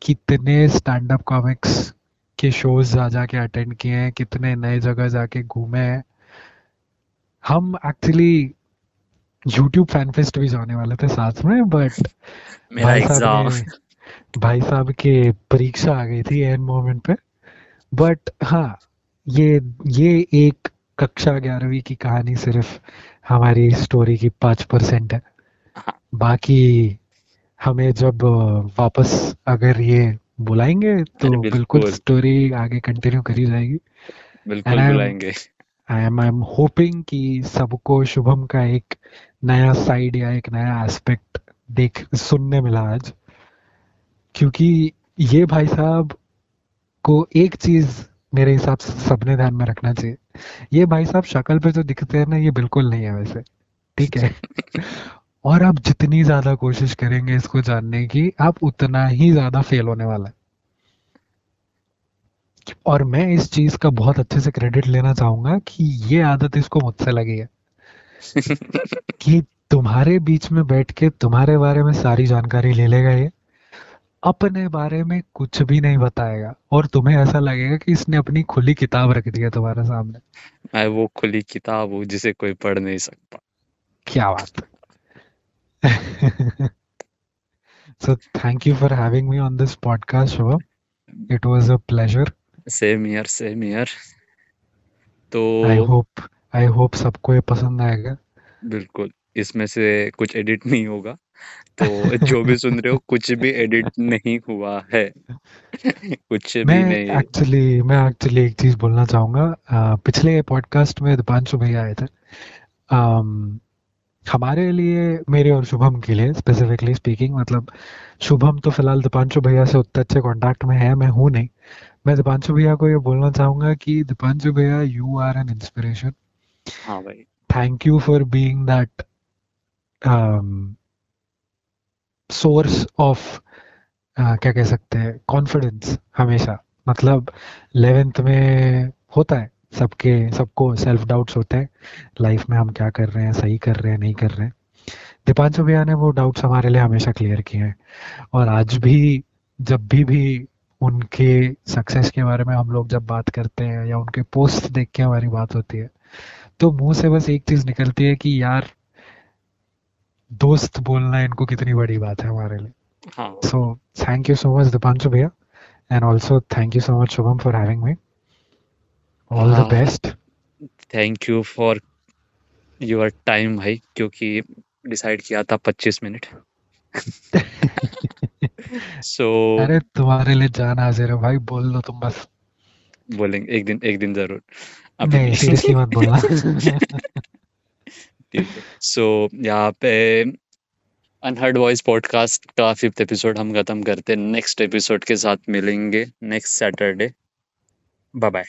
कितने स्टैंड अप कॉमिक्स के शोज़ जा जाके अटेंड किए हैं कितने नए जगह जाके घूमे हैं। हम एक्चुअली यूट्यूब फ़ैन फेस्ट भी जाने वाले थे साथ में बट भाई साहब भाई साहब के परीक्षा आ गई थी एन मोमेंट पे। बट हाँ ये ये एक कक्षा ग्यारहवीं की कहानी सिर्फ़ हमारी स्टोरी की पाँच परसेंट है। बाकी हमें जब वापस अगर ये बुलाएँगे तो बिल्कुल। बिल्कुल स्टोरी आगे कंटिन्यू करी जाएगी। बिल्कुल बुलाएँगे। I am I am hoping कि सबको शुभम का एक नया साइड या एक नया एस्पेक्ट देख सुनने मिला आज। क्योंकि ये भाई साहब को एक चीज़ मेरे हिसाब से सबने ध्यान में रखना चाहिए। ये भाई साहब शक्ल पे जो दिखते हैं ना ये बिल्कुल नहीं है वैसे। ठीक है? और आप जितनी ज़्यादा कोशिश करेंगे इसको जानने की आप उतना ही ज़्यादा फेल होने वाला है। और मैं इस चीज़ का बहुत अच्छे से क्रेडिट लेना चाहूँगा कि ये आदत इसको मुझसे लगी है। कि तुम्हारे बीच में बैठ के तुम्हारे बारे में सारी जानकारी ले लेगा ये। अपने बारे में कुछ भी नहीं बताएगा। और तुम्हें ऐसा लगेगा कि इसने अपनी खुली किताब रख दी है तुम्हारे सामने। मैं वो खुली किताब हूँ जिसे कोई पढ़ नहीं सकता। क्या बात। है so thank you for having me on this podcast Shubham. it was a pleasure. Same year same year तो i hope i hope सबको ये पसंद आएगा। बिल्कुल। इसमें से कुछ एडिट नहीं होगा। तो जो भी सुन रहे हो कुछ भी एडिट नहीं हुआ है। कुछ भी मैं नहीं एक्चुअली मैं एक्चुअली एक चीज़ बोलना चाहूँगा। पिछले पॉडकास्ट में दीपांशु भैया आए थे। हमारे लिए मेरे और शुभम के लिए स्पेसिफिकली स्पीकिंग मतलब शुभम तो फ़िलहाल दीपांशु भैया से उतने अच्छे कांटेक्ट में है मैं हूँ नहीं। मैं दीपांशु भैया को ये बोलना चाहूँगा कि दीपांशु भैया यू आर एन इंस्पिरेशन हाँ भाई। Thank you for being that source of क्या कह सकते हैं कॉन्फिडेंस हमेशा। मतलब 11th में होता है, सबके, सबको सेल्फ डाउट्स होते हैं। लाइफ में हम क्या कर रहे हैं, सही कर रहे हैं, नहीं कर रहे हैं। दीपांशु भैया ने वो डाउट्स हमारे लिए हमेशा क्लियर किए हैं। और आज भी, जब भी भी उनके सक्सेस के बारे में हम लोग जब बात करते हैं या उनके पोस्ट देख के हमारी बात होती है तो मुँह से बस एक चीज़ निकलती है कि यार दोस्त बोलना इनको कितनी बड़ी बात है हमारे लिए। हाँ। So thank you so much, Dipanshu Bhaiya. And also thank you so much, Shubham, for having me. All the हाँ। Thank you for your time भाई क्योंकि डिसाइड किया था 25 मिनट सो अरे तुम्हारे लिए जान हाजिर है भाई बोल लो तुम बस। बोलेंगे एक दिन एक दिन ज़रूर। नहीं सीरियसली मत बोलना। सो यहाँ पे अनहर्ड वॉइस पॉडकास्ट का फिफ्थ एपिसोड हम खत्म करते हैं। नेक्स्ट एपिसोड के साथ मिलेंगे। Next Saturday bye bye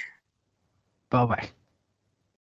bye bye